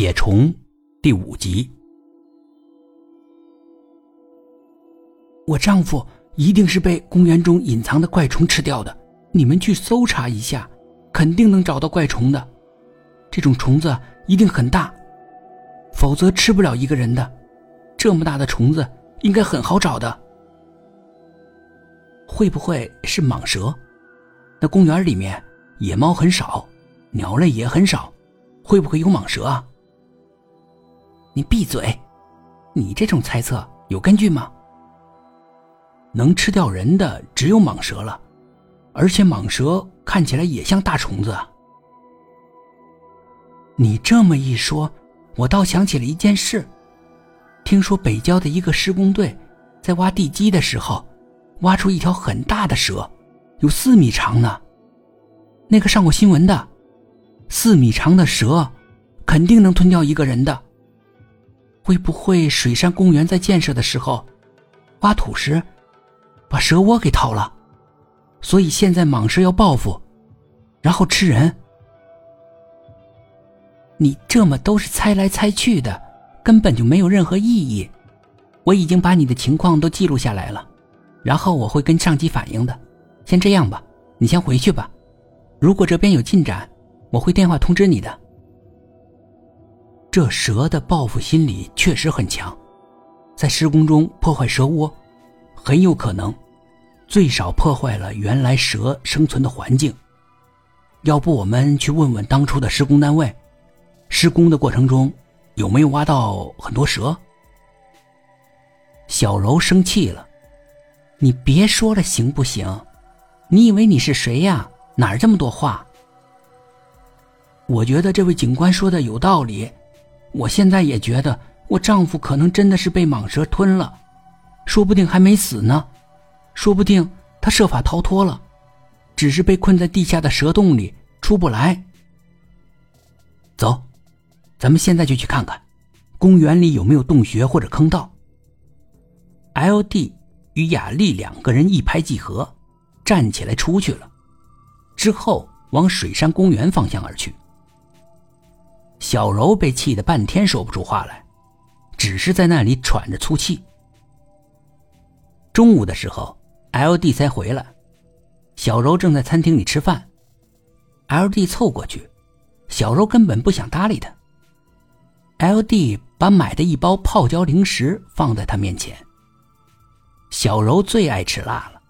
血虫第五集。我丈夫一定是被公园中隐藏的怪虫吃掉的。你们去搜查一下，肯定能找到怪虫的。这种虫子一定很大，否则吃不了一个人的。这么大的虫子应该很好找的。会不会是蟒蛇？那公园里面野猫很少，鸟类也很少，会不会有蟒蛇啊？你闭嘴！你这种猜测有根据吗？能吃掉人的只有蟒蛇了，而且蟒蛇看起来也像大虫子。你这么一说，我倒想起了一件事。听说北郊的一个施工队在挖地基的时候，挖出一条很大的蛇，有四米长呢。那个上过新闻的，四米长的蛇，肯定能吞掉一个人的。会不会水山公园在建设的时候，挖土时，把蛇窝给掏了，所以现在蟒蛇要报复，然后吃人？你这么都是猜来猜去的，根本就没有任何意义。我已经把你的情况都记录下来了，然后我会跟上级反映的。先这样吧，你先回去吧。如果这边有进展，我会电话通知你的。这蛇的报复心理确实很强，在施工中破坏蛇窝，很有可能最少破坏了原来蛇生存的环境。要不我们去问问当初的施工单位，施工的过程中有没有挖到很多蛇？小柔生气了：“你别说了，行不行？你以为你是谁呀？哪儿这么多话？”我觉得这位警官说的有道理。我现在也觉得，我丈夫可能真的是被蟒蛇吞了，说不定还没死呢，说不定他设法逃脱了，只是被困在地下的蛇洞里出不来。走，咱们现在就去看看，公园里有没有洞穴或者坑道。L D 与雅丽两个人一拍即合，站起来出去了，之后往水山公园方向而去。小柔被气得半天说不出话来，只是在那里喘着粗气。中午的时候，L D 才回来，小柔正在餐厅里吃饭，L D 凑过去，小柔根本不想搭理他。L D 把买的一包泡椒零食放在他面前。小柔最爱吃辣了，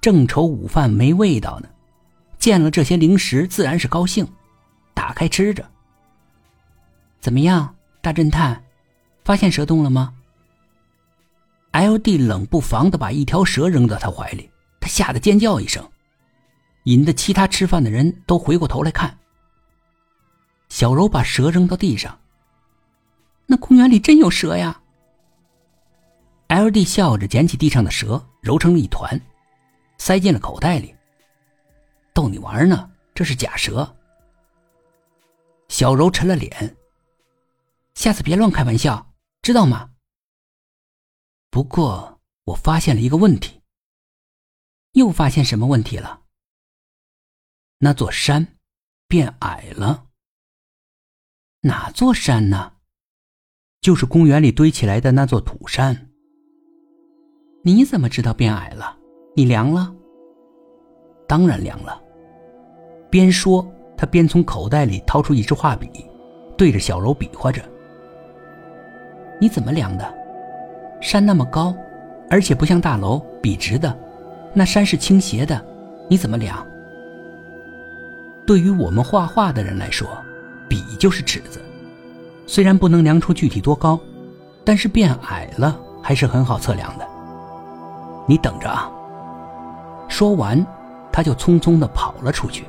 正愁午饭没味道呢，见了这些零食自然是高兴，打开吃着。怎么样，大侦探，发现蛇洞了吗？L D 冷不防的把一条蛇扔到他怀里，他吓得尖叫一声，引得其他吃饭的人都回过头来看。小柔把蛇扔到地上，那公园里真有蛇呀！L D 笑着捡起地上的蛇，揉成了一团，塞进了口袋里。逗你玩呢，这是假蛇。小柔沉了脸。下次别乱开玩笑，知道吗？不过我发现了一个问题。又发现什么问题了？那座山变矮了。哪座山呢？就是公园里堆起来的那座土山。你怎么知道变矮了？你量了？当然量了。边说，他边从口袋里掏出一支画笔，对着小柔比划着。你怎么量的？山那么高，而且不像大楼笔直的，那山是倾斜的，你怎么量？对于我们画画的人来说，笔就是尺子，虽然不能量出具体多高，但是变矮了还是很好测量的。你等着啊！说完，他就匆匆的跑了出去。